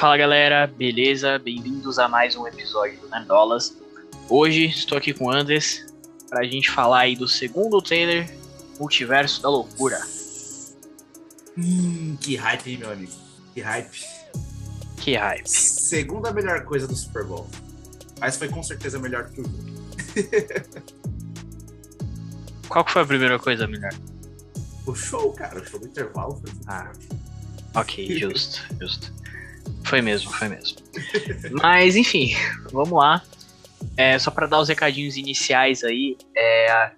Fala galera, beleza? Bem-vindos a mais um episódio do Nerdolas. Hoje estou aqui com o Andres pra gente falar aí do segundo trailer Multiverso da Loucura. Hum, que hype, hein, meu amigo? Que hype. Que hype. Segunda melhor coisa do Super Bowl. Mas foi com certeza melhor que o jogo. Qual que foi a primeira coisa melhor? O show, cara, o show do intervalo foi. Ah, ok, justo, justo. Foi mesmo, foi mesmo. Mas enfim, vamos lá. É, só para dar os recadinhos iniciais aí, é, a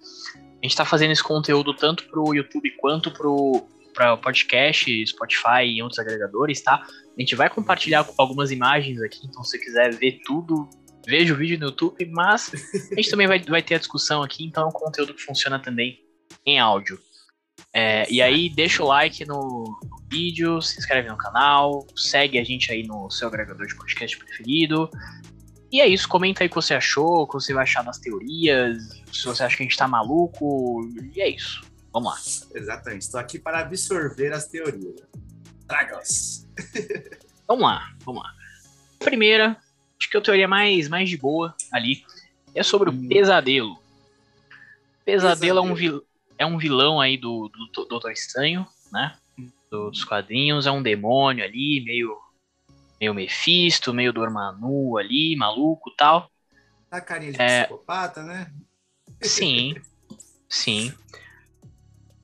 gente tá fazendo esse conteúdo tanto pro YouTube quanto pro para podcast, Spotify e outros agregadores, tá? A gente vai compartilhar algumas imagens aqui, então se você quiser ver tudo, veja o vídeo no YouTube, mas a gente também vai, vai ter a discussão aqui, então é um conteúdo que funciona também em áudio. É, e aí, deixa o like no, no, vídeo, se inscreve no canal, segue a gente aí no seu agregador de podcast preferido. E é isso, comenta aí o que você achou, o que você vai achar das teorias, se você acha que a gente tá maluco, e é isso. Vamos lá. Exatamente, estou aqui para absorver as teorias. Traga-las. vamos lá, vamos lá. Primeira, acho que a teoria mais, mais de boa ali é sobre o hum. pesadelo. Pesadelo, pesadelo. é um vilão é um vilão aí do, do, Doutor Estranho, né? Do, dos quadrinhos, é um demônio ali, meio, meio Mephisto, meio Dormanu ali, maluco tal. Tá carinha de é... psicopata, né? Sim, sim.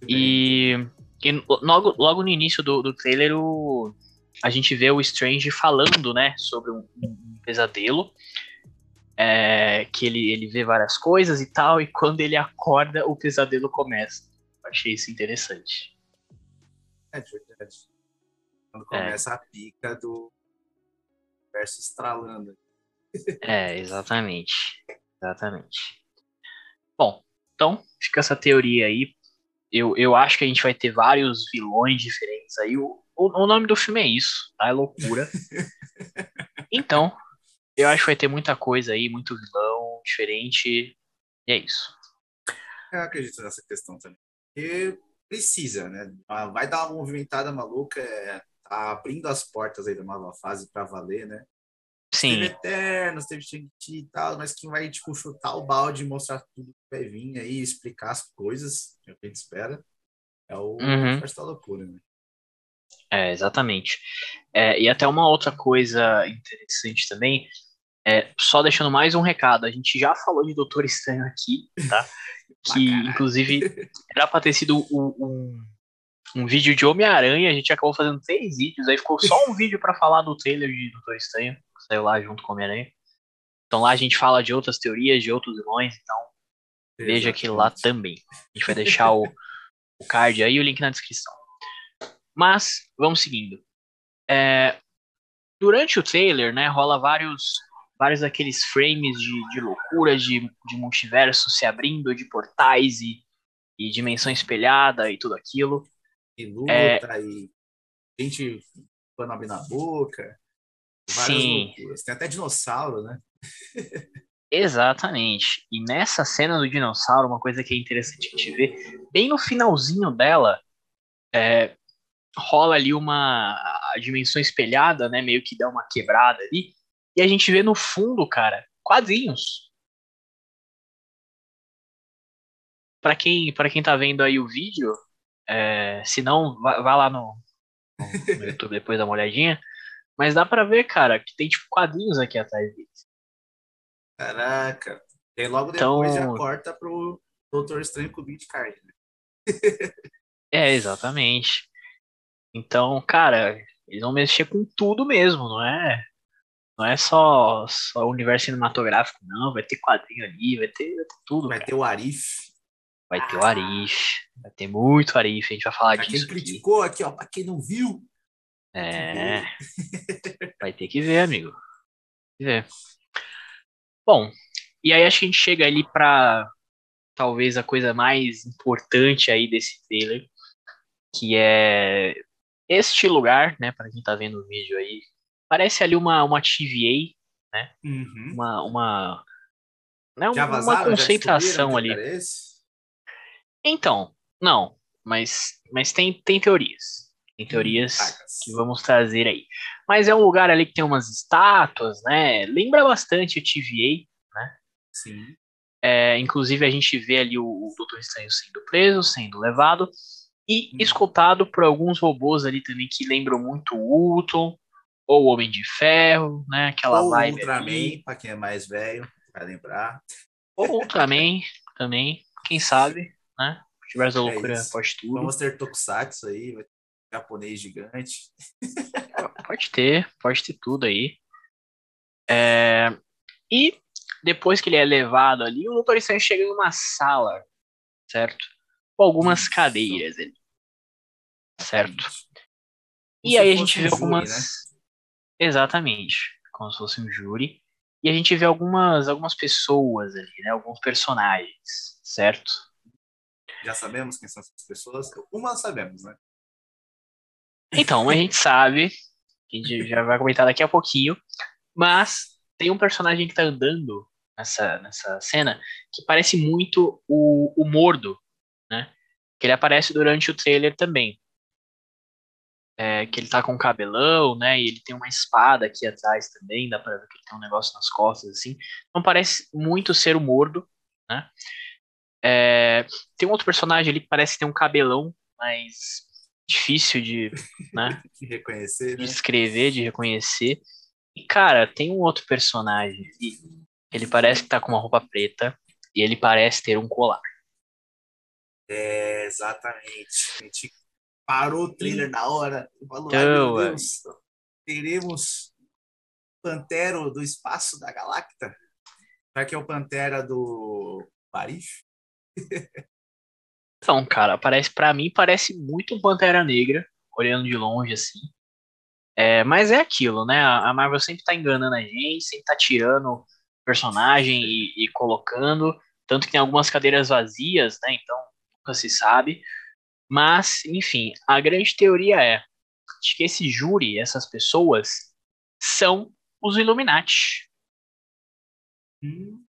E, e, logo, logo no início do, do trailer, o, a gente vê o Strange falando, né, sobre um, um pesadelo é, que ele, ele vê várias coisas e tal, e quando ele acorda, o pesadelo começa. achei isso interessante. É verdade. Quando começa é. a pica do verso estralando. É, exatamente. Exatamente. Bom, então fica essa teoria aí. Eu, eu acho que a gente vai ter vários vilões diferentes aí. O, o, o nome do filme é isso, tá? É loucura. Então, eu acho que vai ter muita coisa aí, muito vilão, diferente. E é isso. Eu acredito nessa questão também. Porque precisa, né? Ah, vai dar uma movimentada maluca, é, tá abrindo as portas aí da nova fase para valer, né? Sim. Teve Eternos, teve shang e tal, mas quem vai, tipo, chutar o balde e mostrar tudo que vai vir aí, explicar as coisas, que a gente espera, é o uhum. da loucura, né? É, exatamente. É, e até uma outra coisa interessante também, é, só deixando mais um recado, a gente já falou de Doutor Estranho aqui, tá? Que inclusive era pra ter sido um, um, um vídeo de Homem-Aranha, a gente acabou fazendo três vídeos, aí ficou só um vídeo para falar do trailer de Doutor Estranho, que saiu lá junto com Homem-Aranha. Então lá a gente fala de outras teorias, de outros vilões, então Exatamente. veja aquilo lá também. A gente vai deixar o, o card aí e o link na descrição. Mas, vamos seguindo. É, durante o trailer, né, rola vários vários daqueles frames de, de loucura, de, de multiverso se abrindo, de portais e, e dimensão espelhada e tudo aquilo. E luta, é... e gente pano na boca. Várias Sim. loucuras. Tem até dinossauro, né? Exatamente. E nessa cena do dinossauro, uma coisa que é interessante a gente ver, bem no finalzinho dela, é, rola ali uma dimensão espelhada, né? Meio que dá uma quebrada ali. E a gente vê no fundo, cara, quadrinhos. Para quem, pra quem tá vendo aí o vídeo, é, se não, vá, vá lá no, no, YouTube depois dá uma olhadinha. Mas dá pra ver, cara, que tem tipo quadrinhos aqui atrás deles. Caraca. E logo então depois então... já corta pro Doutor Estranho com o Beat Card. Né? é, exatamente. Então, cara, eles vão mexer com tudo mesmo, não é? Não é só, só o universo cinematográfico, não. Vai ter quadrinho ali, vai ter, vai ter tudo. Vai cara. ter o Arif. Vai ter o Arif. Vai ter muito Arif. A gente vai falar pra disso. Quem criticou aqui, ó, pra quem não viu. É. vai ter que ver, amigo. Ver. Bom, e aí acho que a gente chega ali pra talvez a coisa mais importante aí desse trailer, que é este lugar, né, para quem tá vendo o vídeo aí, Parece ali uma, uma TVA, né? Uhum. Uma, uma, né? uma, vazaram, uma concentração ali. Então, não, mas, mas tem, tem teorias. Tem hum, teorias que vamos trazer aí. Mas é um lugar ali que tem umas estátuas, né? Lembra bastante o TVA, né? Sim. É, inclusive a gente vê ali o, o Doutor Estranho sendo preso, sendo levado e hum. escoltado por alguns robôs ali também que lembram muito o Ultron ou o Homem de Ferro, né? Aquela ou vibe. Ultraman, para quem é mais velho, vai lembrar. Ou Ultraman também, quem sabe, né? Tiver a é loucura é pode tudo. Vamos ter Tokusatsu aí, vai ter japonês gigante. Pode ter, pode ter tudo aí. É... E depois que ele é levado ali, o Doutor Estranho chega em uma sala, certo? Com algumas Isso. cadeiras ali. Certo? e aí a gente vê um algumas. Júri, né? Exatamente. Como se fosse um júri. E a gente vê algumas, algumas pessoas ali, né? Alguns personagens, certo? Já sabemos quem são essas pessoas? Uma sabemos, né? Então, a gente sabe, que a gente já vai comentar daqui a pouquinho, mas tem um personagem que tá andando nessa, nessa cena que parece muito o, o Mordo, né? Que ele aparece durante o trailer também. É, que ele tá com um cabelão, né? E ele tem uma espada aqui atrás também, dá pra ver que ele tem um negócio nas costas, assim. Não parece muito ser o Mordo, né? É, tem um outro personagem ali que parece ter um cabelão, mas difícil de, né? de reconhecer, de escrever, de reconhecer. E, cara, tem um outro personagem ali. Ele parece que tá com uma roupa preta e ele parece ter um colar. É, exatamente. A gente parou o trailer na hora e falou: então, meu Deus, teremos Pantero do espaço da Galacta? Será que é o Pantera do Paris? então, cara, parece para mim parece muito um Pantera Negra, olhando de longe assim. É, mas é aquilo, né? A Marvel sempre tá enganando a gente, sempre tá tirando personagem e, e colocando. Tanto que tem algumas cadeiras vazias, né? Então nunca se sabe. Mas, enfim, a grande teoria é de que esse júri, essas pessoas, são os Illuminati. Hum.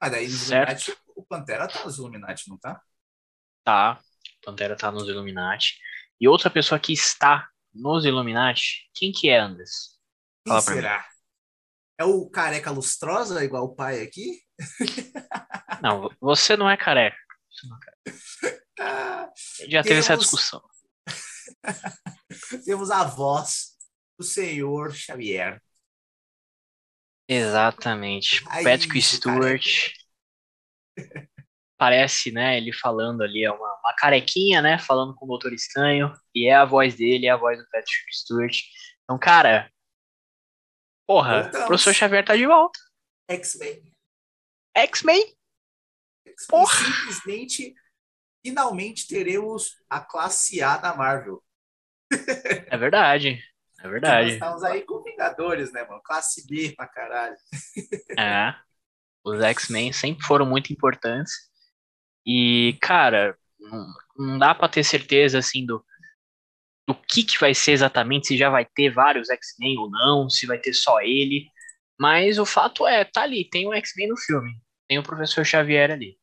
Ah, daí nos Illuminati, o Pantera tá nos Illuminati, não tá? Tá, o Pantera tá nos Illuminati. E outra pessoa que está nos Illuminati, quem que é, Anders? Fala quem será? Mim. É o careca lustrosa, igual o pai aqui? Não, você não é careca. Não é careca. Já teve essa discussão. Temos a voz do senhor Xavier. Exatamente. Aí, Patrick Stewart. Parece, né, ele falando ali, é uma, uma carequinha, né, falando com o Doutor Estranho, e é a voz dele, é a voz do Patrick Stewart. Então, cara, Porra, Voltamos. o professor Xavier tá de volta. X-Men. X-Men? Porra. Simplesmente, finalmente teremos a classe A da Marvel. É verdade. É verdade. Nós estamos aí com Vingadores, né, mano? Classe B pra caralho. É. Os X-Men sempre foram muito importantes. E, cara, não, não dá pra ter certeza, assim, do, do que, que vai ser exatamente, se já vai ter vários X-Men ou não, se vai ter só ele. Mas o fato é, tá ali, tem o X-Men no filme. Tem o professor Xavier ali.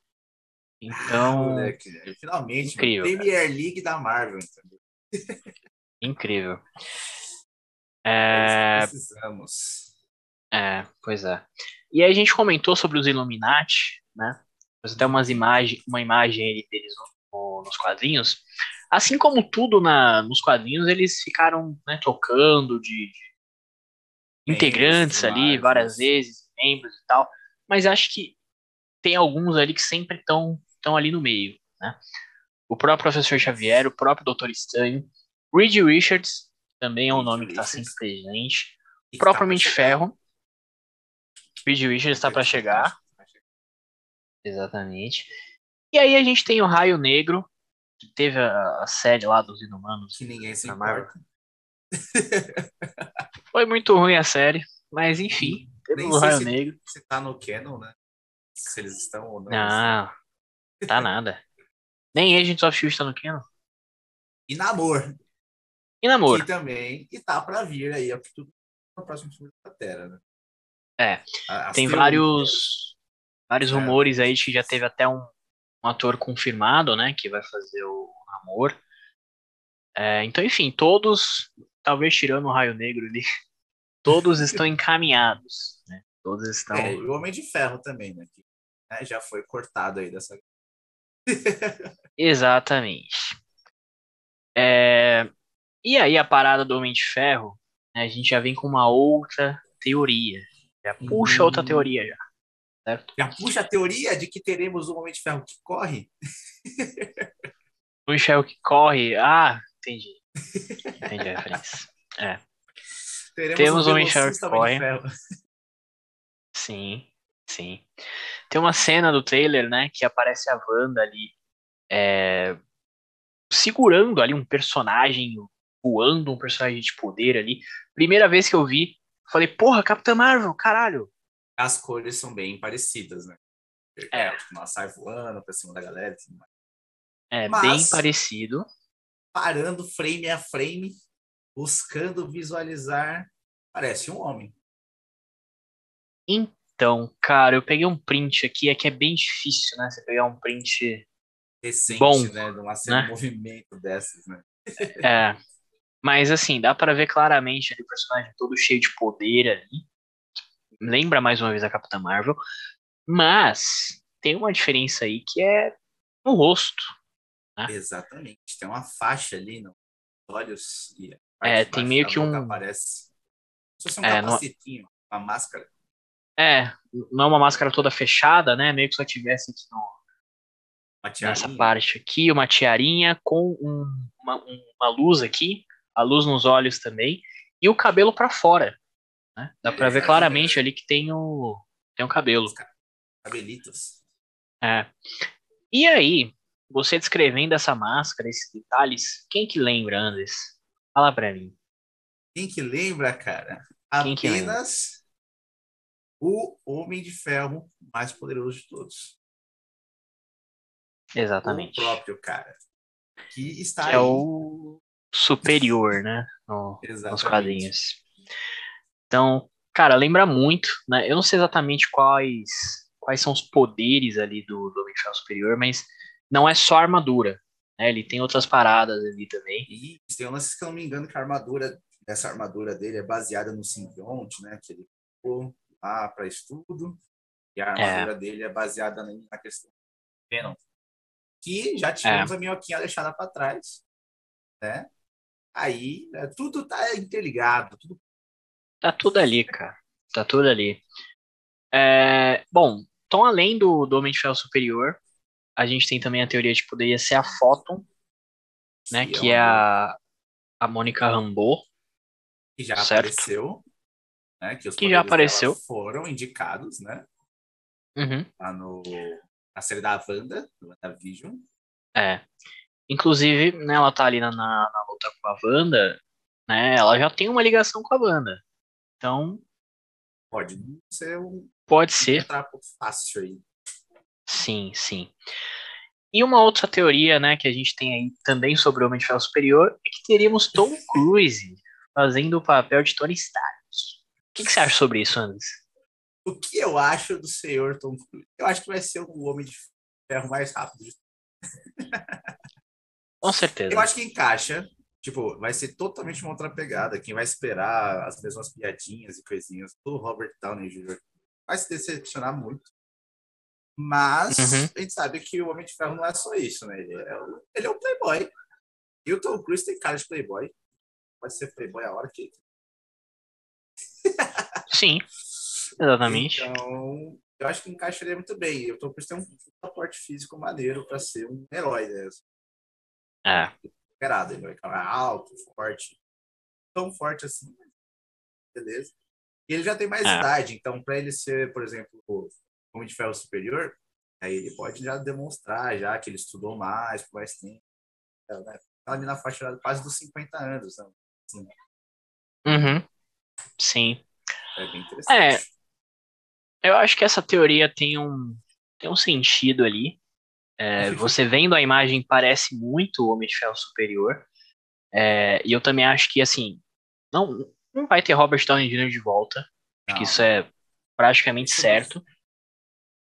Então. Moleque, finalmente, incrível, Premier League da Marvel, entendeu? Incrível. É... Precisamos. É, pois é. E aí a gente comentou sobre os Illuminati, né? Você tem umas imagens, uma imagem deles no, nos quadrinhos. Assim como tudo na, nos quadrinhos, eles ficaram né, trocando de, de integrantes ali várias vezes, membros e tal. Mas acho que tem alguns ali que sempre estão ali no meio. Né? O próprio Professor Xavier, o próprio Doutor Estranho, Reed Richards também é um Reed nome que está sempre presente. O próprio Mente Ferro. Reed Richards está para chegar. Exatamente. E aí a gente tem o Raio Negro, que teve a, a série lá dos Inumanos. Que ninguém se importa. Foi muito ruim a série, mas enfim, teve o Raio se, Negro. Se tá no canon, né? Se eles estão ou não. Não, tá nada. Nem Agents of S.H.I.E.L.D. tá no canon. E Namor. E Namor. E também, e tá pra vir aí, é tudo no próximo filme da Terra, né? É, tem vários, vários é. rumores aí de que já teve até um, um ator confirmado, né, que vai fazer o namoro. É, então, enfim, todos talvez tirando o Raio Negro ali, todos estão encaminhados, né? Todos estão. É, o Homem de Ferro também, né? Que, né, já foi cortado aí dessa. Exatamente. É... E aí a parada do Homem de Ferro, né, a gente já vem com uma outra teoria. Já puxa hum. outra teoria já. Certo? Já puxa a teoria de que teremos um Homem de Ferro que corre? O Michel que corre. Ah, entendi. Entendi a referência. É. Teremos Temos um Michel que corre. Sim, sim. Tem uma cena do trailer, né, que aparece a Wanda ali é, segurando ali um personagem, voando um personagem de poder ali. Primeira vez que eu vi, falei, porra, Capitã Marvel, caralho. As cores são bem parecidas, né? É. Tipo, ela sai voando pra cima da galera. Assim, é, Mas, bem parecido. Parando frame a frame, buscando visualizar, parece um homem. Então, cara, eu peguei um print aqui, é que é bem difícil, né? Você pegar um print recente, bom, né? De uma cena né? de movimento dessas, né? É. Mas assim, dá para ver claramente ali o personagem todo cheio de poder ali. Lembra mais uma vez a Capitã Marvel. Mas tem uma diferença aí que é no rosto. Né? Exatamente. Tem uma faixa ali nos olhos e é, tem meio que um. Aparece. Se fosse um é, capacetinho, uma máscara. É, não é uma máscara toda fechada, né? Meio que só tivesse aqui no... nessa parte aqui, uma tiarinha com um, uma, uma luz aqui, a luz nos olhos também, e o cabelo para fora. Né? Dá para ver claramente ali que tem o, tem o cabelo. Cabelitos. É. E aí, você descrevendo essa máscara, esses detalhes, quem que lembra, Andes? Fala pra mim. Quem que lembra, cara? Quem Apenas o Homem de Ferro mais poderoso de todos. Exatamente. O próprio cara. Que está que aí. É o superior, né? No, nos quadrinhos. Então, cara, lembra muito, né? Eu não sei exatamente quais quais são os poderes ali do, do Homem de Ferro superior, mas não é só armadura. Né? Ele tem outras paradas ali também. E tem um lance que eu não me engano que a armadura, essa armadura dele é baseada no simbionte, né? Que ele ficou lá para estudo. E a armadura é. dele é baseada na questão do Venom. Que já tivemos é. a minhoquinha deixada para trás. Né? Aí né, tudo tá interligado. Tudo... Tá tudo ali, cara. Tá tudo ali. É, bom, então além do, do Homem de Ferro Superior, a gente tem também a teoria de que poderia ser a Photon, né? que é a, a Mônica Rambeau. Que já certo? apareceu. Né, que, que já apareceu. Foram indicados, né? Uhum. Lá no, na série da Wanda, do WandaVision. É. Inclusive, né, ela tá ali na, na luta com a Wanda, né? Ela já tem uma ligação com a Wanda. Então. Pode ser um. Pode ser. fácil aí. Sim, sim. E uma outra teoria, né, que a gente tem aí também sobre o Homem de Ferro Superior é que teríamos Tom Cruise fazendo o papel de Tony Stark. O que, que você acha sobre isso, Anderson? O que eu acho do senhor Tom Cruise? Eu acho que vai ser o Homem de Ferro mais rápido de Com certeza. Eu acho que encaixa. Tipo, vai ser totalmente uma outra pegada. Quem vai esperar as mesmas piadinhas e coisinhas do Robert Downey Jr. vai se decepcionar muito. Mas uhum. a gente sabe que o Homem de Ferro não é só isso, né? Ele é, ele é um playboy. E o Tom Cruise tem cara de playboy. Pode ser playboy a hora que. Sim, exatamente. Então, eu acho que encaixaria muito bem. O Tom Cruise tem um aporte físico maneiro para ser um herói, né? É. Esperado, ele vai ficar alto, forte. Tão forte assim. Beleza. E ele já tem mais é. idade, então para ele ser, por exemplo, Homem de Ferro Superior, aí ele pode já demonstrar já que ele estudou mais, por mais tempo. Né? Tá ali na faixa quase dos 50 anos. Né? Assim. Uhum. Sim. É bem interessante. É, eu acho que essa teoria tem um, tem um sentido ali. É, você vendo a imagem parece muito o Homem de Ferro Superior. É, e eu também acho que, assim, não, não vai ter Robert Downey Jr. de volta. Acho que isso é praticamente certo.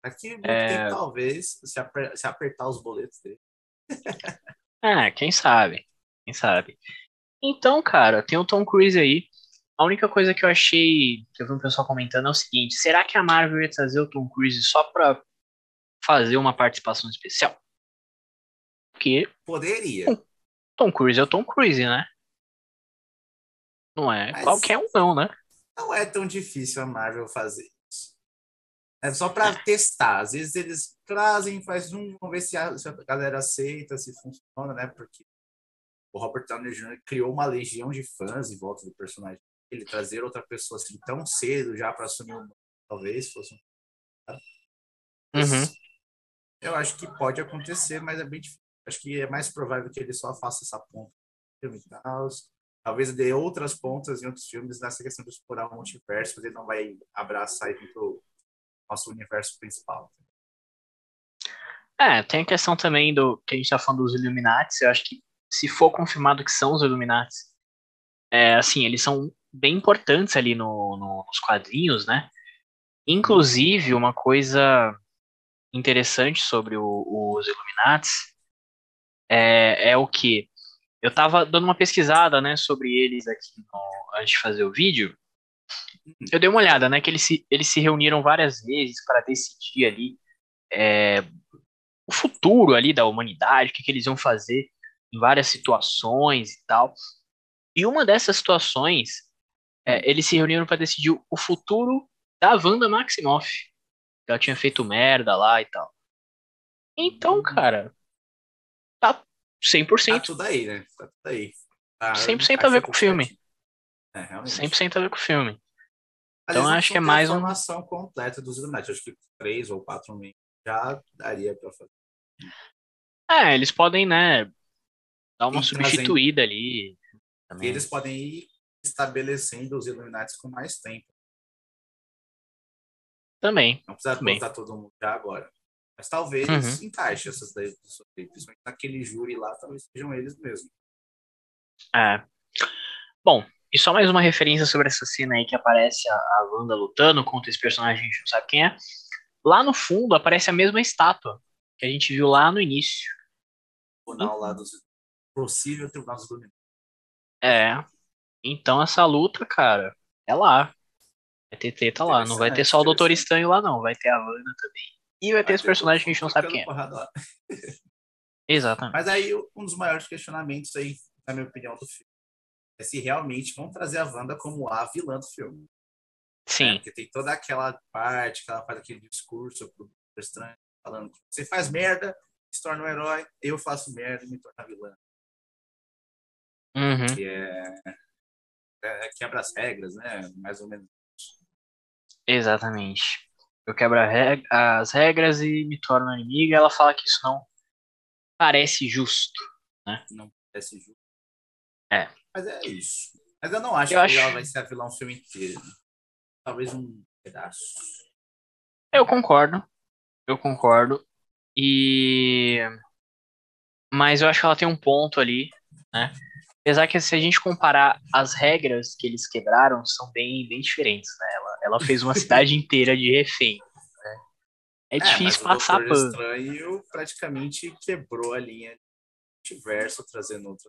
Aqui muito é... tempo, talvez, se, aper se apertar os boletos dele. ah, quem sabe? Quem sabe? Então, cara, tem o Tom Cruise aí. A única coisa que eu achei, que eu vi um pessoal comentando é o seguinte: será que a Marvel ia trazer o Tom Cruise só pra fazer uma participação especial? Porque. Poderia. Tom Cruise é o Tom Cruise, né? Não é Mas qualquer um, não, né? Não é tão difícil a Marvel fazer isso. É só pra é. testar. Às vezes eles trazem, faz um, vamos ver se a, se a galera aceita, se funciona, né? Porque o Robert Downey Jr. criou uma legião de fãs em volta do personagem. Ele trazer outra pessoa assim tão cedo já para assumir um talvez fosse um. Uhum. Eu acho que pode acontecer, mas é bem difícil. Acho que é mais provável que ele só faça essa ponta Talvez dê outras pontas em outros filmes nessa questão de explorar o multiverso, mas ele não vai abraçar e o nosso universo principal. É, tem a questão também do que a gente tá falando dos Illuminati. Eu acho que se for confirmado que são os Illuminati, é, assim, eles são bem importantes ali no, no, nos quadrinhos, né? Inclusive, uma coisa interessante sobre o, os Illuminati é, é o que eu tava dando uma pesquisada, né, sobre eles aqui no, antes de fazer o vídeo. Eu dei uma olhada, né, que eles se, eles se reuniram várias vezes para decidir ali é, o futuro ali da humanidade, o que, que eles iam fazer em várias situações e tal. E uma dessas situações, é, eles se reuniram para decidir o futuro da Wanda Maximoff. Ela tinha feito merda lá e tal. Então, cara, tá 100%. Tá tudo aí, né? Tá tudo aí. Tá, 100% a ver com o filme. É, realmente. 100% a ver com o filme. Então acho que é mais uma informação completa dos Illuminati. Acho que três ou quatro meses já daria para fazer. É, eles podem, né, dar uma e substituída trazendo... ali. Também. E eles podem ir estabelecendo os Illuminati com mais tempo. Também. Não precisa também. contar todo mundo já agora. Mas talvez uhum. encaixe essas daí, principalmente naquele júri lá, talvez sejam eles mesmo. É. Bom, e só mais uma referência sobre essa cena aí que aparece a, a Wanda lutando contra esse personagem, a gente não sabe quem é. Lá no fundo aparece a mesma estátua que a gente viu lá no início. Tribunal lá dos possível Tribunal dos Dominantes. É. Então essa luta, cara, é lá. Vai ter treta lá. Não vai ter só o Doutor Estranho lá, não. Vai ter a Wanda também. E vai ter os personagens que a gente não sabe quem é. Exatamente. Mas aí, um dos maiores questionamentos aí, na minha opinião, do filme é se realmente vão trazer a Wanda como a vilã do filme. Sim. É, porque tem toda aquela parte que ela faz aquele discurso pro estranho, falando que você faz merda, se torna um herói, eu faço merda e me torno vilã. Uhum. Que é, é, quebra as regras, né? Mais ou menos. Exatamente. Eu quebro as regras e me torno inimiga. Ela fala que isso não parece justo, né? Não parece justo. É. Mas é isso. Mas eu não acho eu que acho... ela vai ser a vilã o filme inteiro. Talvez um pedaço. Eu concordo. Eu concordo. E. Mas eu acho que ela tem um ponto ali, né? Apesar que se a gente comparar as regras que eles quebraram, são bem, bem diferentes, né? Ela, ela fez uma cidade inteira de refém. Né? É, é difícil passar pano. O Estranho praticamente quebrou a linha diverso trazendo outra.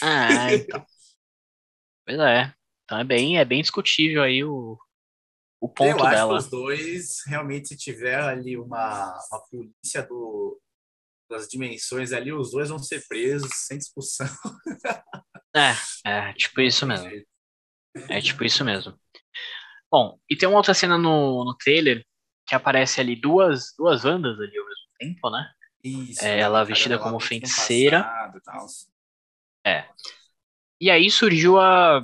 Ah, então. pois é. Então é bem, é bem discutível aí o, o ponto Eu acho dela. Que os dois, realmente, se tiver ali uma, uma polícia do, das dimensões ali, os dois vão ser presos sem discussão. É, é tipo isso mesmo. É tipo isso mesmo. Bom, e tem uma outra cena no, no trailer que aparece ali duas, duas Wandas ali ao mesmo tempo, né? Isso. É, ela vestida como feiticeira. É. E aí surgiu a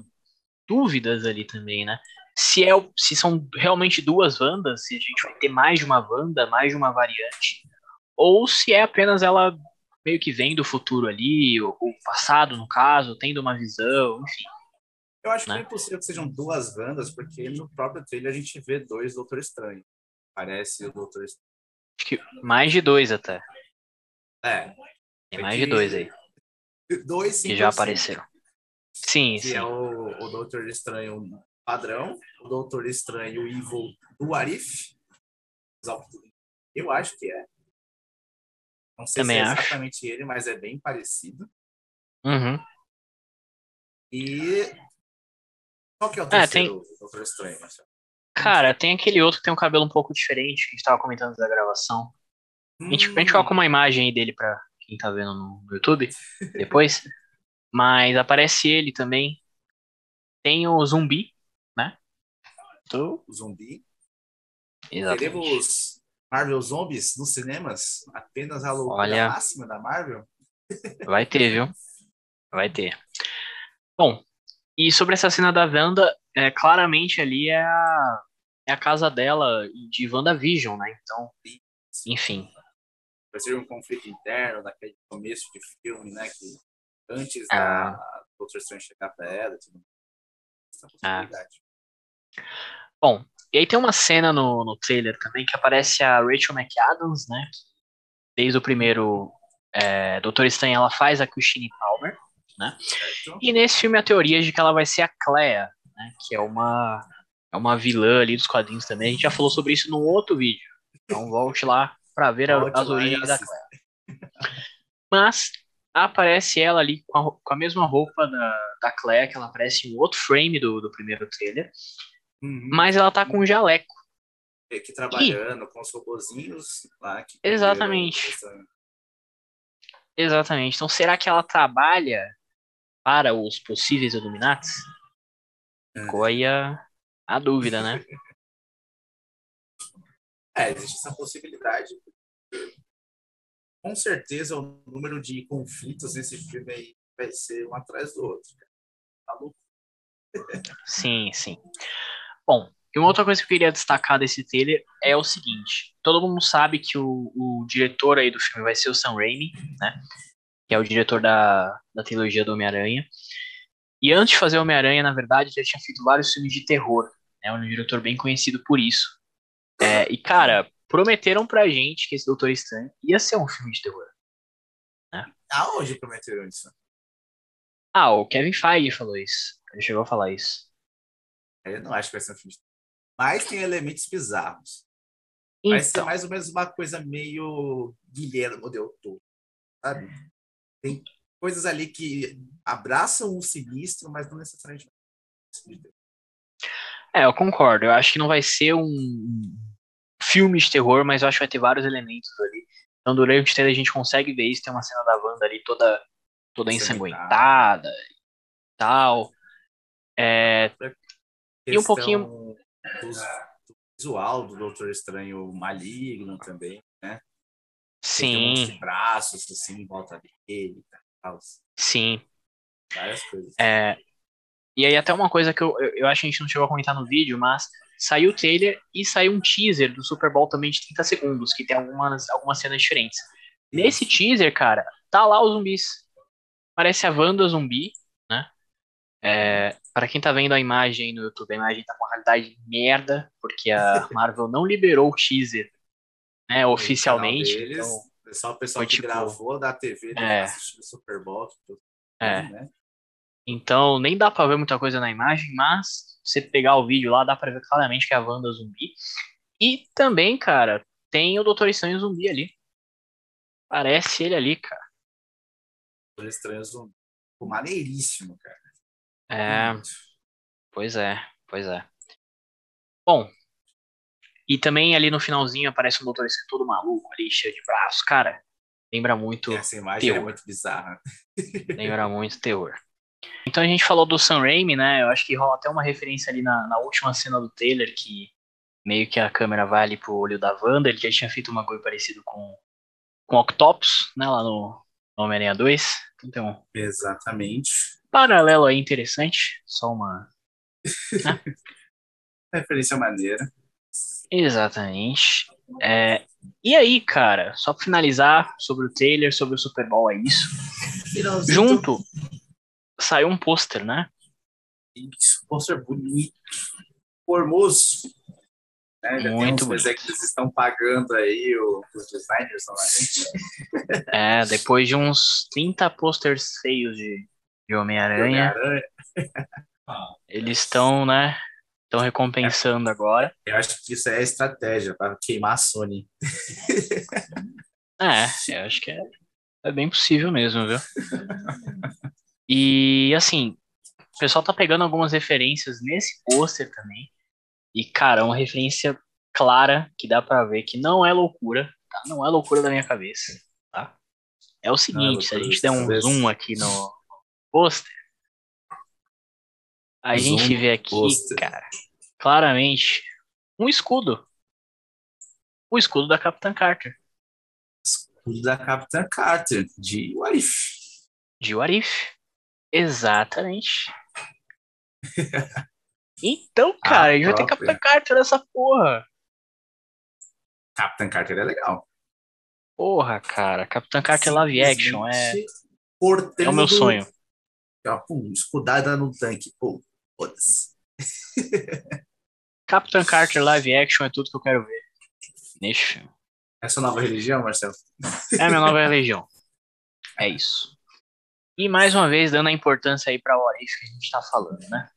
dúvidas ali também, né? Se, é, se são realmente duas Wandas, se a gente vai ter mais de uma Wanda, mais de uma variante, ou se é apenas ela meio que vem do futuro ali, ou o passado, no caso, tendo uma visão, enfim. Eu acho né? que é impossível que sejam duas bandas, porque no próprio trailer a gente vê dois Doutor Estranho. Parece o Doutor Estranho. Acho que mais de dois até. É. Tem mais de dois aí. Dois sim. Que já apareceram. Sim, que sim. é o, o Doutor Estranho padrão, o Doutor Estranho Evil do Arif. Eu acho que é. Não sei Também se é acho. exatamente ele, mas é bem parecido. Uhum. E. Qual que é o terceiro é, tem... Doutor Estranho, Marcelo? Cara, tem aquele outro que tem um cabelo um pouco diferente, que a gente tava comentando da gravação. Hum. A, gente, a gente coloca uma imagem aí dele pra quem tá vendo no YouTube depois. Mas aparece ele também. Tem o zumbi, né? O zumbi. Exatamente. Teremos Marvel Zombies nos cinemas? Apenas a loucura Olha, máxima da Marvel? Vai ter, viu? Vai ter. Bom, e sobre essa cena da Wanda, é, claramente ali é a, é a casa dela de WandaVision, né? Então, enfim. Vai ser um conflito interno daquele começo de filme, né? Que antes ah. da Doutor Strange chegar pra ela tudo mais. Ah. Bom, e aí tem uma cena no, no trailer também que aparece a Rachel McAdams, né? Desde o primeiro é, Doutor Estranho ela faz a Christine Palmer, né? E nesse filme a teoria é de que ela vai ser a Clea, né? Que é uma é uma vilã ali dos quadrinhos também. A gente já falou sobre isso num outro vídeo. Então volte lá para ver a, as origens da Clea. Mas aparece ela ali com a, com a mesma roupa da, da Clea, que ela aparece em outro frame do, do primeiro trailer. Uhum. Mas ela tá com um jaleco. Aqui trabalhando e... com os robozinhos lá. Exatamente. Exatamente. Então, será que ela trabalha para os possíveis Illuminatis? Ficou aí a, a dúvida, né? é, existe essa possibilidade. Com certeza o número de conflitos nesse filme aí vai ser um atrás do outro. Tá louco? sim, sim. Bom, e uma outra coisa que eu queria destacar desse trailer é o seguinte: todo mundo sabe que o, o diretor aí do filme vai ser o Sam Raimi, né? Que é o diretor da, da trilogia do Homem-Aranha. E antes de fazer Homem-Aranha, na verdade, já tinha feito vários filmes de terror. É né? um diretor bem conhecido por isso. É, e, cara, prometeram pra gente que esse Doutor Estranho ia ser um filme de terror. Né? Aonde prometeram isso? Ah, o Kevin Feige falou isso. Ele chegou a falar isso. Eu não acho que vai ser um filme de Mas tem elementos bizarros. Então. Vai ser então. mais ou menos uma coisa meio Guilherme Del Toro, sabe? Tem coisas ali que abraçam o sinistro, mas não necessariamente. É, eu concordo. Eu acho que não vai ser um filme de terror, mas eu acho que vai ter vários elementos ali. Então, durante o trailer a gente consegue ver isso. Tem uma cena da Wanda ali toda, toda ensanguentada e tal. É, e um pouquinho. Do, visual do Doutor Estranho maligno também, né? Sim. Um braços assim em volta dele tal. Sim. Várias coisas. É, e aí até uma coisa que eu, eu, acho que a gente não chegou a comentar no vídeo, mas saiu o trailer e saiu um teaser do Super Bowl também de 30 segundos, que tem algumas, algumas cenas diferentes. Nesse teaser, cara, tá lá os zumbis. Parece a Wanda zumbi? É, para quem tá vendo a imagem no YouTube, a imagem tá com uma qualidade merda, porque a Marvel não liberou o teaser né, oficialmente. Deles, então, só o pessoal que tipo, gravou da TV é, assistindo o Super Bowl. É. Né? Então nem dá pra ver muita coisa na imagem, mas você pegar o vídeo lá, dá pra ver claramente que é a Wanda zumbi. E também, cara, tem o Doutor Estranho zumbi ali. Parece ele ali, cara. Doutor Estranho zumbi. maneiríssimo, cara. É. Pois é, pois é. Bom. E também ali no finalzinho aparece um doutor Estranho todo maluco ali, cheio de braços. Cara, lembra muito. Essa imagem é terror. é muito bizarra. lembra muito terror. Então a gente falou do Sam Raimi, né? Eu acho que rola até uma referência ali na, na última cena do trailer, que meio que a câmera vai ali pro olho da Wanda. Ele já tinha feito uma coisa parecida com, com Octopus, né? Lá no, no Homem-Aranha 2. Então, Exatamente paralelo aí interessante, só uma. Né? Referência maneira. Exatamente. É, e aí, cara, só pra finalizar sobre o trailer, sobre o Super Bowl, é isso. Finalzinho. Junto saiu um pôster, né? Isso, pôster bonito, formoso. Né? Já Muito tem uns bonito. que estão pagando aí os designers novamente. É, depois de uns 30 posters feios de de Homem-Aranha. Homem Eles estão, né? Estão recompensando é, agora. Eu acho que isso é estratégia para queimar a Sony. é, eu acho que é. É bem possível mesmo, viu? e assim, o pessoal tá pegando algumas referências nesse pôster também. E, cara, uma referência clara que dá para ver que não é loucura, tá? Não é loucura da minha cabeça, tá? É o seguinte, é se a gente der um zoom aqui no pôster, a zoom gente vê aqui, poster. cara, claramente um escudo. O escudo da Capitã Carter. Escudo da Capitã Carter, de Warif. De Warif. Exatamente. então, cara, a, a gente vai ter Capitã Carter nessa porra. Capitã Carter é legal. Porra, cara, Capitã Carter live action é. É o meu sonho. Pum, escudada no tanque. Pô, foda-se. Capitã Carter live action é tudo que eu quero ver neste filme. Essa nova religião, Marcelo? É a minha nova religião. É isso. E mais uma vez, dando a importância aí pra Warif que a gente tá falando, né?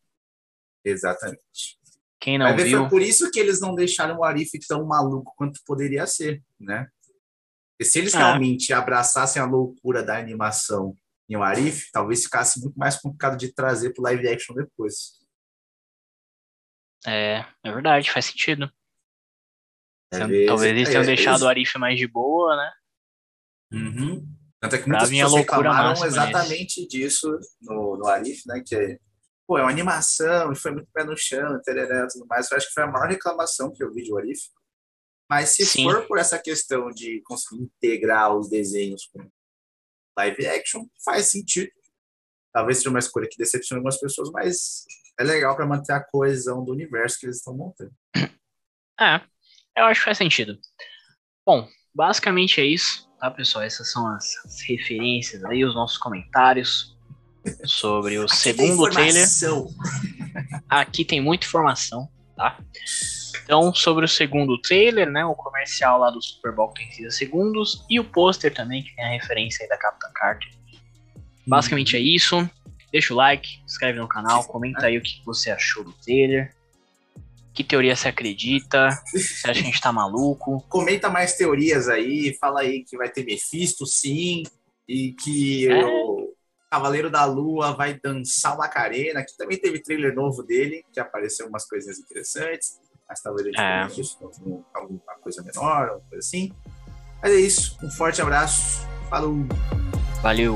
Exatamente. Quem não viu... Foi por isso que eles não deixaram o Arif tão maluco quanto poderia ser, né? Porque se eles ah. realmente abraçassem a loucura da animação em o Arif, talvez ficasse muito mais complicado de trazer pro live action depois. É, é verdade, faz sentido. É talvez eles tenham é, deixado o Arif mais de boa, né? Uhum. Tanto é que muitas pessoas reclamaram exatamente disso no, no Arif, né? Que é pô, é uma animação, foi muito pé no chão, tereré, tudo mais. Eu acho que foi a maior reclamação que eu vi de Warif. Mas se Sim. for por essa questão de conseguir integrar os desenhos com live action, faz sentido. Talvez seja uma escolha que decepcione algumas pessoas, mas é legal para manter a coesão do universo que eles estão montando. É, eu acho que faz sentido. Bom, basicamente é isso, tá, pessoal? Essas são as, as referências aí, os nossos comentários sobre o Aqui segundo trailer. Aqui tem muita informação, tá? Então, sobre o segundo trailer, né? O comercial lá do Super Bowl tem 30 segundos. E o pôster também, que tem a referência aí da Capitã Carter. Basicamente é isso. Deixa o like, se inscreve no canal, comenta aí o que você achou do trailer. Que teoria você acredita? Você acha que a gente tá maluco? Comenta mais teorias aí, fala aí que vai ter Mephisto, sim, e que é. eu Cavaleiro da Lua vai dançar Macarena, que também teve trailer novo dele, que apareceu umas coisinhas interessantes, mas talvez a gente é. isso, alguma coisa menor, alguma coisa assim. Mas é isso, um forte abraço, falou! Valeu!